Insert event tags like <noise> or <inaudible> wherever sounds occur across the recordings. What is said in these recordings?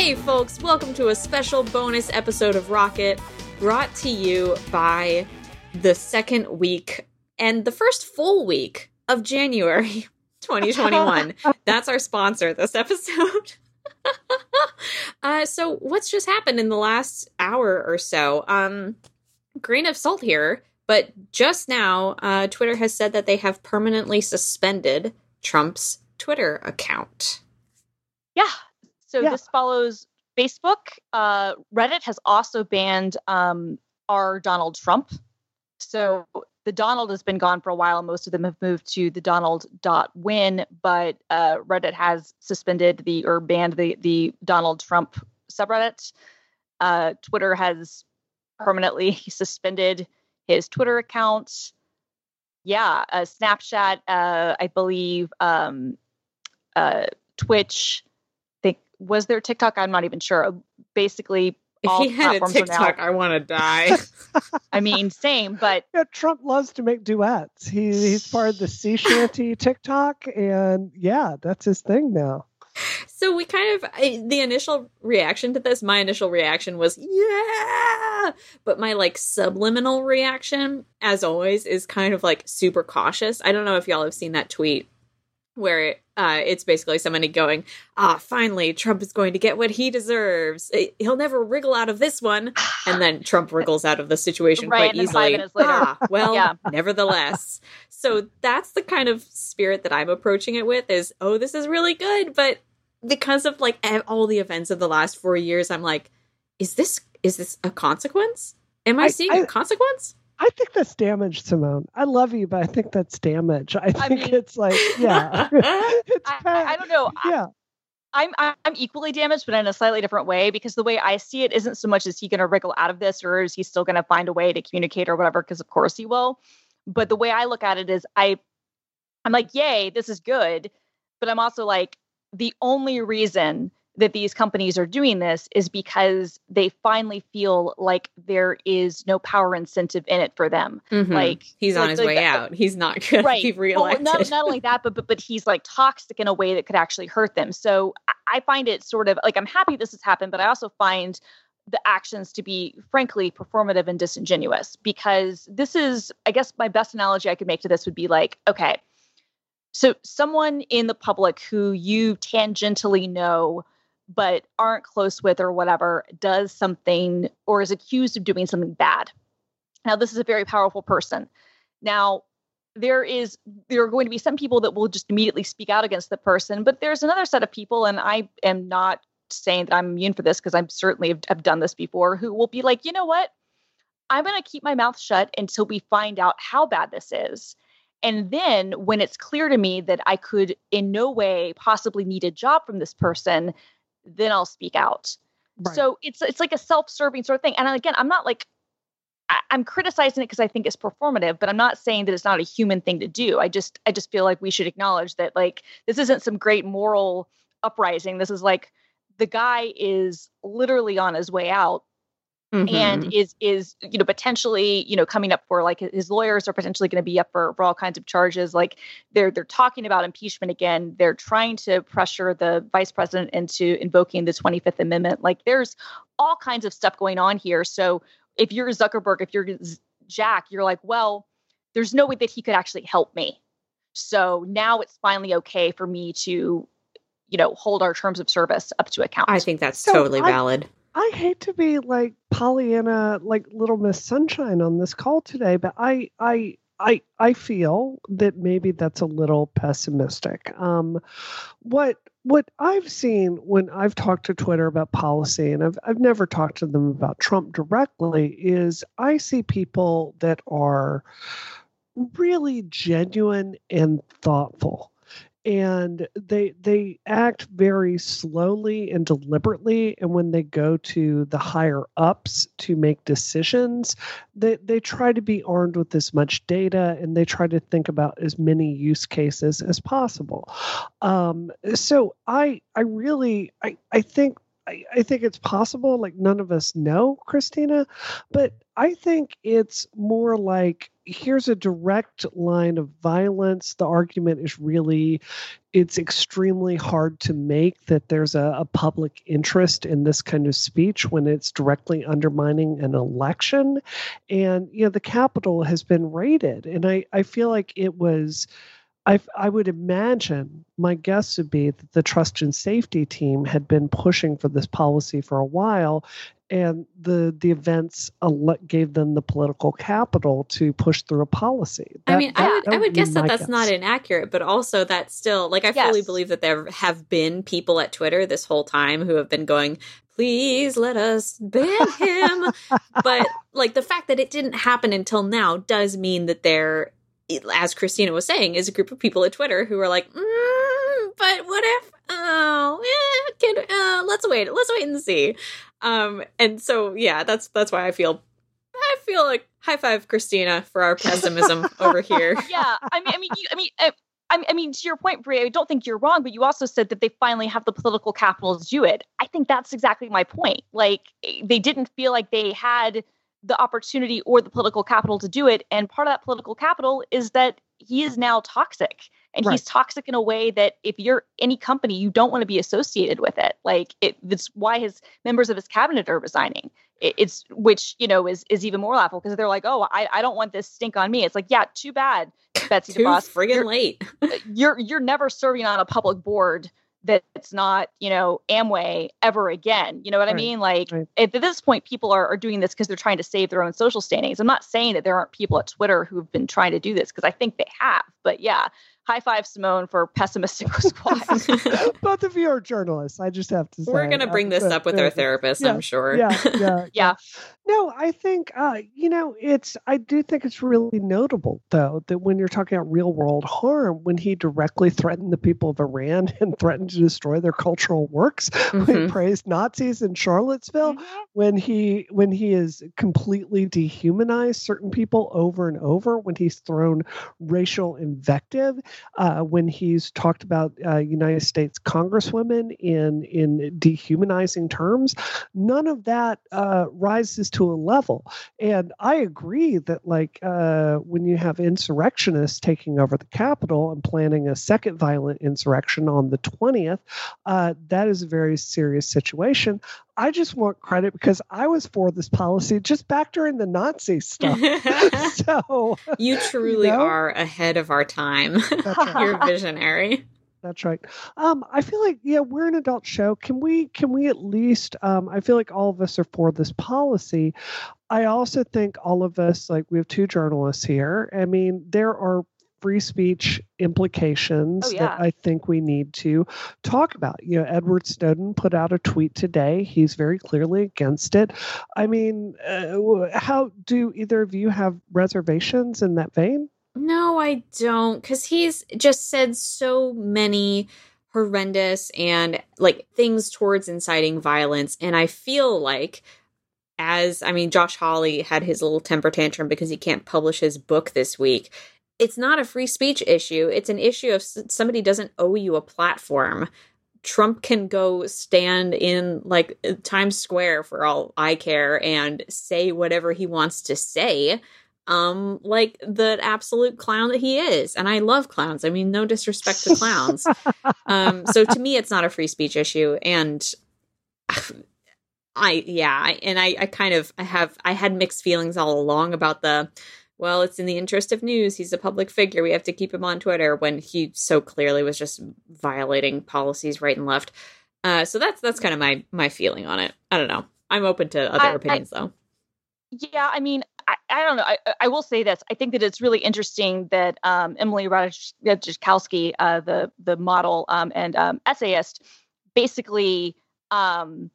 Hey, folks, welcome to a special bonus episode of Rocket brought to you by the second week and the first full week of January <laughs> 2021. <laughs> That's our sponsor this episode. <laughs> uh, so, what's just happened in the last hour or so? Um, grain of salt here, but just now, uh, Twitter has said that they have permanently suspended Trump's Twitter account. Yeah. So Yeah. this follows Facebook. Uh, Reddit has also banned um, our Donald Trump. So the Donald has been gone for a while. Most of them have moved to the Donald dot win, but uh, Reddit has suspended the or banned the the Donald Trump subreddit. Uh, Twitter has permanently <laughs> suspended his Twitter account. Yeah, uh, Snapchat, uh, I believe, um, uh, Twitch. Think was there TikTok? I'm not even sure. Basically, If all he had a platforms are now- TikTok, I want to die. <laughs> I mean, same, but Yeah, Trump loves to make duets. He, he's part of the sea shanty <laughs> TikTok, and yeah, that's his thing now. so we kind of I, the initial reaction to this my initial reaction was yeah but my like subliminal reaction as always is kind of like super cautious i don't know if y'all have seen that tweet where uh, it's basically somebody going ah finally trump is going to get what he deserves. He'll never wriggle out of this one. And then trump <sighs> wriggles out of the situation Right, quite and then five easily. minutes later. ah, well Yeah. nevertheless. So that's the kind of spirit that i'm approaching it with is oh this is really good. But because of like all the events of the last four years i'm like is this is this a consequence? Am i, I- seeing I- a consequence I think that's damage, Simone. I love you, but I think that's damage. I think mean- it's like, <laughs> yeah, <laughs> it's I. I, I don't know. I- Yeah, I'm I'm equally damaged, but in a slightly different way because the way I see it isn't so much is he going to wriggle out of this or is he still going to find a way to communicate or whatever? Because of course he will. But the way I look at it is I, I'm like, yay, this is good, but I'm also like, the only reason that these companies are doing this is because they finally feel like there is no power incentive in it for them. Mhm. Like he's on like- his like way that- out he's not gonna right. be Well, not, not only that, but, but but he's like toxic in a way that could actually hurt them. So I find it sort of like I'm happy this has happened, but I also find the actions to be frankly performative and disingenuous because this is, I guess, my best analogy I could make to this would be like, okay, so someone in the public who you tangentially know but aren't close with or whatever does something or is accused of doing something bad. Now, this is a very powerful person. Now, there is there are going to be some people that will just immediately speak out against the person, but there's another set of people, and I am not saying that I'm immune for this because I'm certainly have, have done this before, who will be like, you know what? I'm going to keep my mouth shut until we find out how bad this is. And then when it's clear to me that I could in no way possibly need a job from this person, then I'll speak out. Right. So it's it's like a self-serving sort of thing. And again, I'm not like I, I'm criticizing it because I think it's performative, but I'm not saying that it's not a human thing to do. I just I just feel like we should acknowledge that like this isn't some great moral uprising. This is like the guy is literally on his way out Mhm. and is is you know potentially you know coming up for like his lawyers are potentially going to be up for, for all kinds of charges. Like they're they're talking about impeachment again. They're trying to pressure the vice president into invoking the 25th amendment. Like there's all kinds of stuff going on here. So if you're zuckerberg if you're jack you're like well there's no way that he could actually help me. So now it's finally okay for me to you know hold our terms of service up to account. I think that's So totally I- valid I hate to be like Pollyanna, like Little Miss Sunshine on this call today, but I, I, I, I feel that maybe that's a little pessimistic. Um, what what I've seen when I've talked to Twitter about policy, and I've I've never talked to them about Trump directly, is I see people that are really genuine and thoughtful and they they act very slowly and deliberately and when they go to the higher ups to make decisions they they try to be armed with as much data and they try to think about as many use cases as possible. Um, so i i really i i think I, I think it's possible. Like none of us know, Christina, but I think it's more like here's a direct line of violence. The argument is really, it's extremely hard to make that there's a, a, public interest in this kind of speech when it's directly undermining an election. And, you know, the Capitol has been raided. And I, I feel like it was I, I would imagine my guess would be that the trust and safety team had been pushing for this policy for a while, and the the events gave them the political capital to push through a policy. That, I mean, that, I would, I would guess that that's guess. not inaccurate, but also that still, like, I yes. fully believe that there have been people at Twitter this whole time who have been going, please let us ban him. <laughs> but like the fact that it didn't happen until now does mean that there as Christina was saying, is a group of people at Twitter who are like, mm, but what if? Oh, eh, can, uh, let's wait. Let's wait and see. Um, and so yeah, that's that's why I feel I feel like high five Christina for our pessimism <laughs> over here. Yeah, I mean, I mean, you, I mean. I, I mean, to your point, Brie, I don't think you're wrong, but you also said that they finally have the political capital to do it. I think that's exactly my point. Like, eh, they didn't feel like they had the opportunity or the political capital to do it. And part of that political capital is that he is now toxic. And right. he's toxic in a way that if you're any company, you don't want to be associated with it. Like it, it's why his members of his cabinet are resigning. It, it's which you know is is even more laughable because they're like, oh, I, I don't want this stink on me. It's like, yeah, too bad, Betsy <laughs> too DeVos. friggin' you're, late. <laughs> you're you're never serving on a public board that's not, you know, Amway ever again. You know what right. I mean? Like right. at this point, people are, are doing this because they're trying to save their own social standings. I'm not saying that there aren't people at Twitter who've been trying to do this because I think they have. But yeah, high five Simone for pessimistic <laughs> response. Both of you are journalists. I just have to say. We're going to bring this up with our therapist, yeah, I'm sure. <laughs> Yeah, yeah, yeah. No, I think uh, you know it's. I do think it's really notable though that when you're talking about real world harm, when he directly threatened the people of Iran <laughs> and threatened to destroy their cultural works, mm-hmm. when he praised Nazis in Charlottesville, mm-hmm. when he when he has completely dehumanized certain people over and over, when he's thrown racial invective, uh, when he's talked about uh, United States congresswomen in in dehumanizing terms, none of that uh, rises to a level. And I agree that, like, uh, when you have insurrectionists taking over the Capitol and planning a second violent insurrection on the 20th, uh, that is a very serious situation. I just want credit because I was for this policy just back during the Nazi stuff. <laughs> <laughs> so you truly you know? are ahead of our time. Right. <laughs> You're visionary. That's right. Um, I feel like yeah, we're an adult show. Can we can we at least? Um, I feel like all of us are for this policy. I also think all of us, like we have two journalists here. I mean, there are free speech implications oh, yeah. that I think we need to talk about. You know, Edward Snowden put out a tweet today. He's very clearly against it. I mean, uh, how do either of you have reservations in that vein? No, I don't, because he's just said so many horrendous and like things towards inciting violence. And I feel like, as I mean, Josh Hawley had his little temper tantrum because he can't publish his book this week. It's not a free speech issue. It's an issue of somebody doesn't owe you a platform. Trump can go stand in like Times Square for all I care and say whatever he wants to say um like the absolute clown that he is and i love clowns i mean no disrespect to clowns <laughs> um so to me it's not a free speech issue and <sighs> i yeah and i i kind of i have i had mixed feelings all along about the well it's in the interest of news. He's a public figure. We have to keep him on twitter when he so clearly was just violating policies right and left. Uh so that's that's kind of my my feeling on it. I don't know. I'm open to other I, opinions I, though. Yeah, I mean, I, I don't know. I, I, will say this. I think that it's really interesting that um, Emily Ratajkowski, uh, the the model um, and um, essayist, basically um,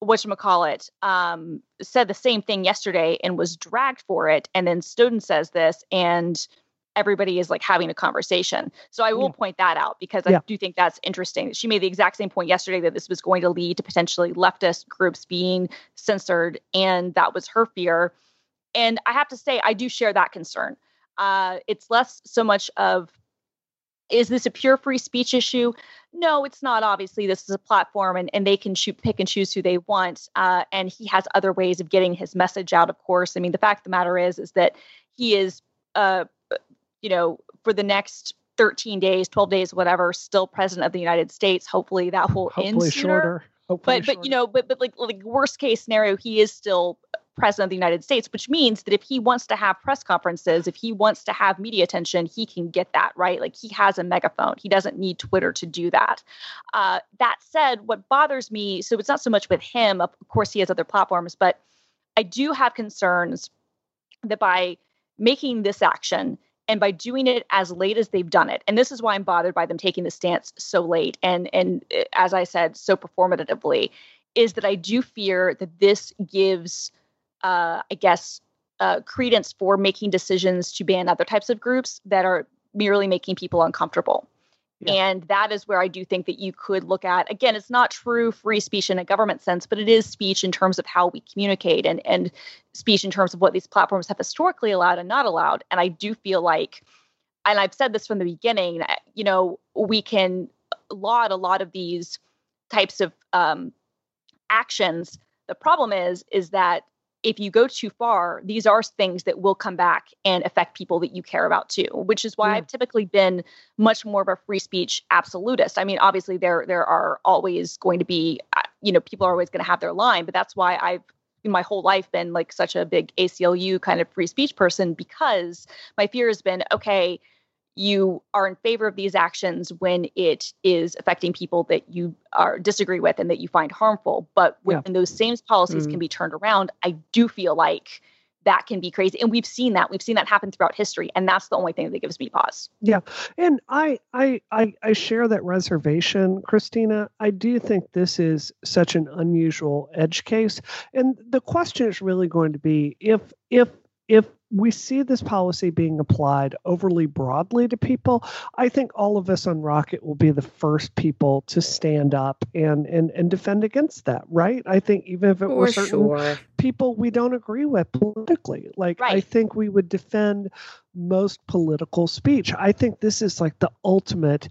what you call it um, said the same thing yesterday and was dragged for it. And then Snowden says this, and everybody is like having a conversation. So I will yeah. point that out because I yeah. do think that's interesting. She made the exact same point yesterday that this was going to lead to potentially leftist groups being censored, and that was her fear. And I have to say, I do share that concern. Uh, it's less so much of is this a pure free speech issue? No, it's not. Obviously, this is a platform, and, and they can shoot, pick and choose who they want. Uh, and he has other ways of getting his message out. Of course, I mean, the fact of the matter is, is that he is, uh, you know, for the next 13 days, 12 days, whatever, still president of the United States. Hopefully, that will Hopefully end sooner. shorter. Hopefully But but you know, but but like like worst case scenario, he is still president of the United States, which means that if he wants to have press conferences, if he wants to have media attention, he can get that, right? Like he has a megaphone. He doesn't need Twitter to do that. Uh, that said, what bothers me, so it's not so much with him, of course, he has other platforms, but I do have concerns that by making this action, and by doing it as late as they've done it and this is why i'm bothered by them taking the stance so late and and uh, as i said so performatively is that i do fear that this gives uh, I guess, uh, credence for making decisions to ban other types of groups that are merely making people uncomfortable. Yeah. And that is where I do think that you could look at again, it's not true free speech in a government sense, but it is speech in terms of how we communicate and, and speech in terms of what these platforms have historically allowed and not allowed. And I do feel like, and I've said this from the beginning, you know, we can laud a lot of these types of um, actions. The problem is, is that if you go too far, these are things that will come back and affect people that you care about too, which is why. I've typically been much more of a free speech absolutist. I mean, obviously there there are always going to be uh, you know, people are always going to have their line, but that's why I've in my whole life been like such a big ACLU kind of free speech person because my fear has been okay, you are in favor of these actions when it is affecting people that you are disagree with and that you find harmful. But when those same policies Mm. can be turned around, I do feel like that can be crazy. And we've seen that. We've seen that happen throughout history. And that's the only thing that gives me pause. Yeah and I, I, I, I share that reservation, Christina. I do think this is such an unusual edge case, and the question is really going to be if, if, if we see this policy being applied overly broadly to people, I think all of us on Rocket will be the first people to stand up and and and defend against that, right? I think even if it were certain sure. people we don't agree with politically. Like I think we would defend most political speech. I think this is like the ultimate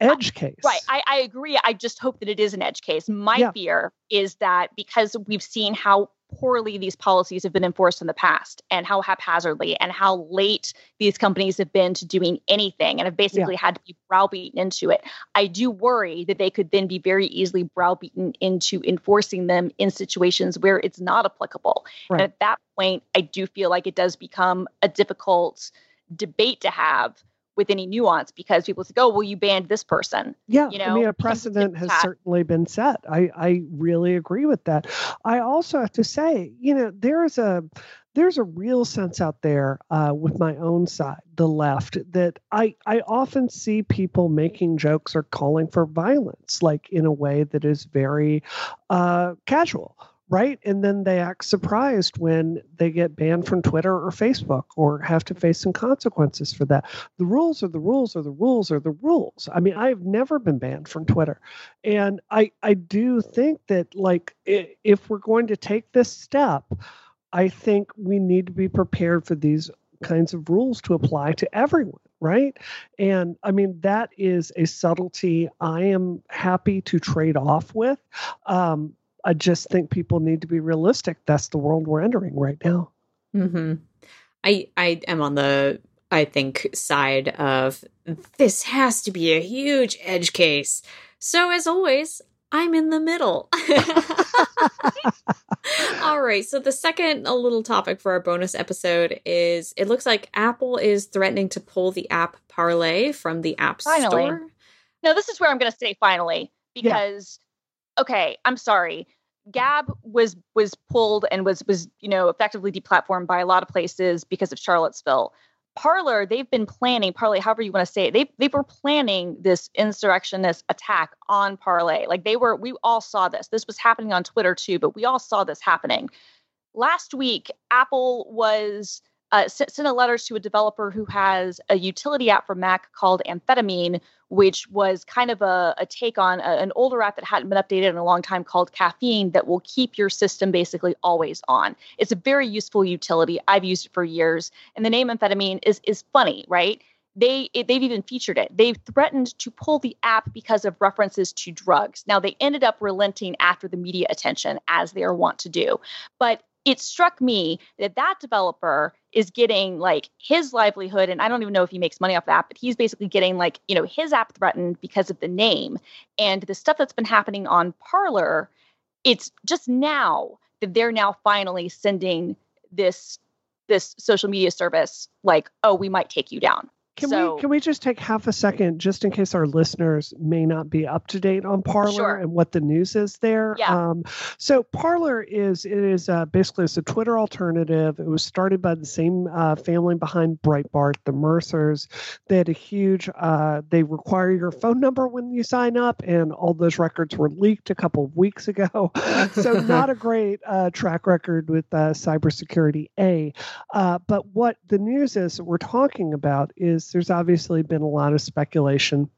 edge case. Right. I, I agree. I just hope that it is an edge case. My Yeah. fear is that because we've seen how poorly these policies have been enforced in the past and how haphazardly and how late these companies have been to doing anything and have basically had to be browbeaten into it. I do worry that they could then be very easily browbeaten into enforcing them in situations where it's not applicable. Right. And at that point, I do feel like it does become a difficult debate to have with any nuance because people say, oh, well, you banned this person. Yeah, you I know, mean, a precedent has certainly been set. I, I really agree with that. I also have to say, you know, there's a there's a real sense out there uh, with my own side, the left, that I I often see people making jokes or calling for violence, like in a way that is very uh, casual. Right. And then they act surprised when they get banned from Twitter or Facebook or have to face some consequences for that the rules are the rules are the rules are the rules. I mean, I've never been banned from Twitter. And I I do think that like if we're going to take this step, I think we need to be prepared for these kinds of rules to apply to everyone, right? And I mean that is a subtlety I am happy to trade off with. Um, I just think people need to be realistic. That's the world we're entering right now. hmm I I am on the I think side of this has to be a huge edge case. So as always, I'm in the middle. <laughs> All right, so the second a little topic for our bonus episode is it looks like Apple is threatening to pull the app Parlay from the App Finally. Store. No, this is where I'm going to say finally because okay, I'm sorry. Gab was was pulled and was was you know effectively deplatformed by a lot of places because of Charlottesville. Parler, they've been planning Parlay, however you want to say it. They they were planning this insurrectionist attack on Parlay. Like they were, we all saw this. This was happening on Twitter too, but we all saw this happening. Last week, Apple was uh, sent, sent a letter to a developer who has a utility app for Mac called Amphetamine, which was kind of a, a take on a- an older app that hadn't been updated in a long time called Caffeine that will keep your system basically always on. It's a very useful utility. I've used it for years. And the name amphetamine is is funny, right? they it, they've even featured it. They've threatened to pull the app because of references to drugs. Now they ended up relenting after the media attention, as they are wont to do. But it struck me that that developer is getting like his livelihood and i don't even know if he makes money off that but he's basically getting like you know his app threatened because of the name. And the stuff that's been happening on parler it's just now that they're now finally sending this this social media service like oh we might take you down Can So- we can we just take half a second just in case our listeners may not be up to date on Parler Sure. and what the news is there? Yeah. Um, so Parler is it is uh, basically it's a Twitter alternative. It was started by the same uh, family behind Breitbart, the Mercers. They had a huge. Uh, they require your phone number when you sign up, and all those records were leaked a couple of weeks ago. <laughs> so not a great uh, track record with uh, cybersecurity. A, uh, but what the news is that we're talking about is there's obviously been a lot of speculation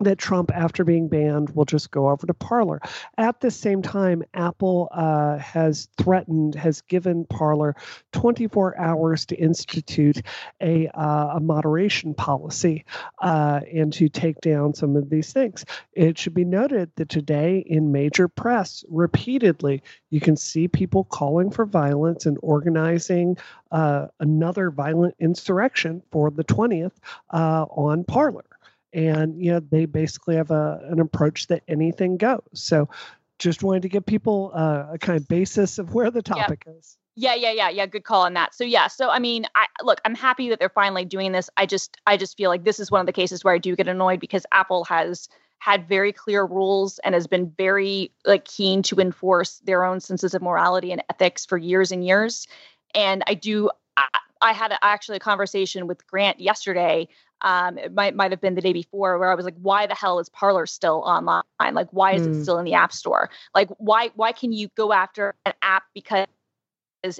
that Trump, after being banned, will just go over to Parler. At the same time, Apple uh, has threatened, has given Parler 24 hours to institute a, uh, a moderation policy uh, and to take down some of these things. It should be noted that today, in major press, repeatedly, you can see people calling for violence and organizing uh, another violent insurrection for the 20th uh, on Parler and you know they basically have a an approach that anything goes. So just wanted to give people uh, a kind of basis of where the topic is. Yeah, yeah, yeah, yeah. Good call on that. So yeah, so I mean, I look, I'm happy that they're finally doing this. I just, I just feel like this is one of the cases where I do get annoyed because Apple has had very clear rules and has been very like keen to enforce their own senses of morality and ethics for years and years. And I do, I, I had a, actually a conversation with Grant yesterday. Um, it might might have been the day before where I was like, why the hell is Parler still online? Like, why is Hmm. it still in the App Store? Like, why why can you go after an app because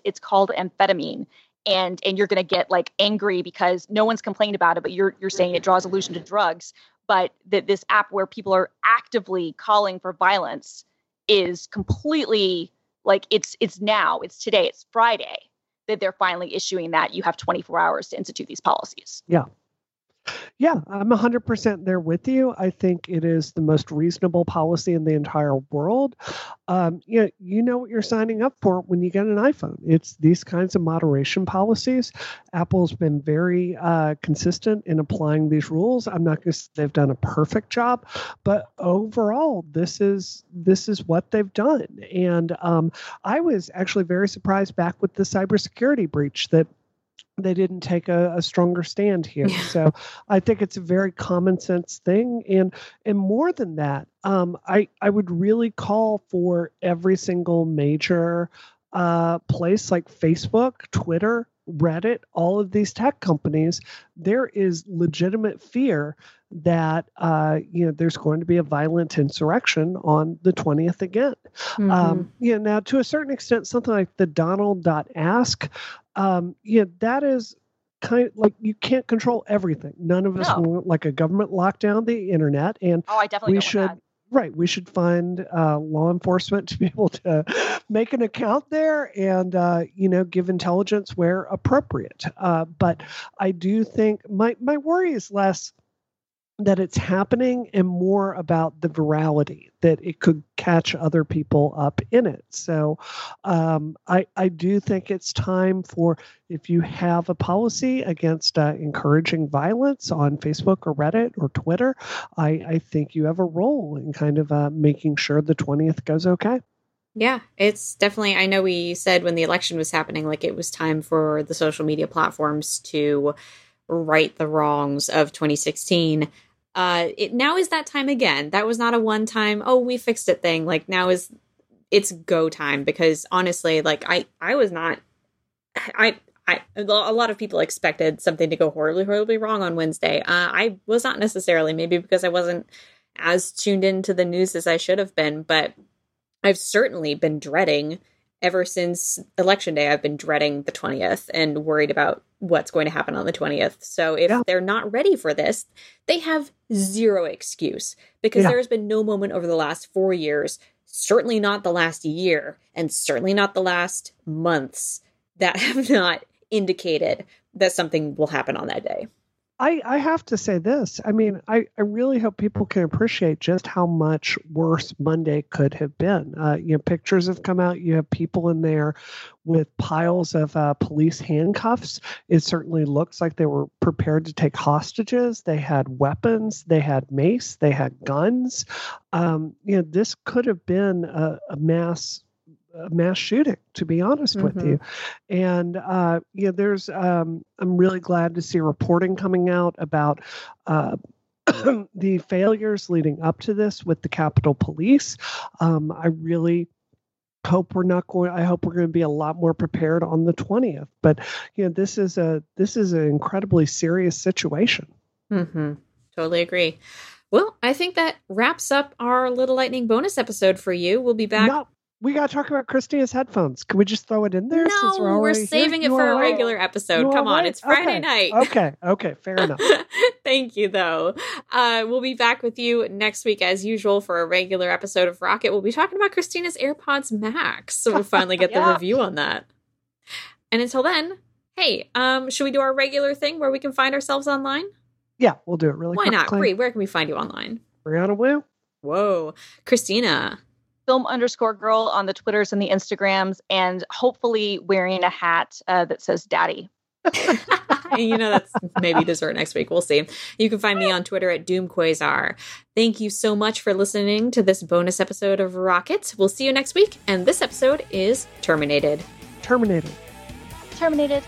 it's called amphetamine and and you're going to get like angry because no one's complained about it but you're you're saying it draws allusion to drugs but that this app where people are actively calling for violence is completely like it's it's now it's today it's friday that they're finally issuing that you have 24 hours to institute these policies Yeah, I'm 100% there with you. I think it is the most reasonable policy in the entire world. Um, you, know, you know what you're signing up for when you get an iPhone. It's these kinds of moderation policies. Apple's been very uh, consistent in applying these rules. I'm not going to say they've done a perfect job, but overall, this is this is what they've done. And um, I was actually very surprised back with the cybersecurity breach that they didn't take a, a stronger stand here. Yeah. So I think it's a very common sense thing, and and more than that, um, I I would really call for every single major uh, place like Facebook, Twitter, Reddit, all of these tech companies. There is legitimate fear that uh, you know there's going to be a violent insurrection on the 20th again. Mhm. Um, yeah, now to a certain extent, something like the Donald.ask, um, yeah, that is kind of like you can't control everything. None of us No. want like a government lockdown the internet, and oh i definitely we should. Right, we should find uh, law enforcement <laughs> to be able to make an account there and uh, you know give intelligence where appropriate. Uh, but I do think my my worry is less that it's happening and more about the virality that it could catch other people up in it. So um, I I do think it's time for if you have a policy against uh, encouraging violence on Facebook or Reddit or Twitter, I, I think you have a role in kind of uh, making sure the 20th goes okay. Yeah, it's definitely. I know we said when the election was happening, like it was time for the social media platforms to right the wrongs of 2016. Uh, it now is that time again. That was not a one time. Oh, we fixed it thing. Like now is it's go time because honestly, like I I was not. I I a lot of people expected something to go horribly horribly wrong on Wednesday. Uh, I was not necessarily. Maybe because I wasn't as tuned into the news as I should have been, but I've certainly been dreading ever since election day. I've been dreading the 20th and worried about what's going to happen on the 20th. So if Yeah. they're not ready for this, they have zero excuse because Yeah. there has been no moment over the last four years, certainly not the last year, and certainly not the last months that <laughs> have not indicated that something will happen on that day. I, I have to say this. I mean, I, I really hope people can appreciate just how much worse Monday could have been. Uh, you know, pictures have come out. You have people in there with piles of uh, police handcuffs. It certainly looks like they were prepared to take hostages. They had weapons. They had mace. They had guns. Um, you know, this could have been a, a mass mass shooting to be honest mm-hmm. with you and uh you know there's um i'm really glad to see reporting coming out about uh <clears throat> the failures leading up to this with the Capitol Police. Um, I really hope we're not going i hope we're going to be a lot more prepared on the 20th but you know this is a this is an incredibly serious situation mm-hmm. totally agree well i think that wraps up our little lightning bonus episode for you we'll be back we got to talk about Christina's headphones. Can we just throw it in there? No, we're, we're, saving here? it you for a regular episode. Come on, it's Friday okay. night. Okay, okay, fair <laughs> enough. Thank you, though. Uh, we'll be back with you next week as usual for a regular episode of Rocket. We'll be talking about Christina's AirPods Max, so we'll finally get <laughs> yeah. the review on that. And until then, hey, um, should we do our regular thing where we can find ourselves online? Yeah, we'll do it really. Quick. Why not? Where can we find you online? Brianna Wu. Whoa, Christina film underscore girl on the Twitters and the Instagrams, and hopefully wearing a hat uh, that says daddy. <laughs> you know, that's maybe dessert next week. We'll see. You can find me on Twitter at DoomQuasar. Thank you so much for listening to this bonus episode of Rocket. We'll see you next week. And this episode is terminated. Terminated. Terminated.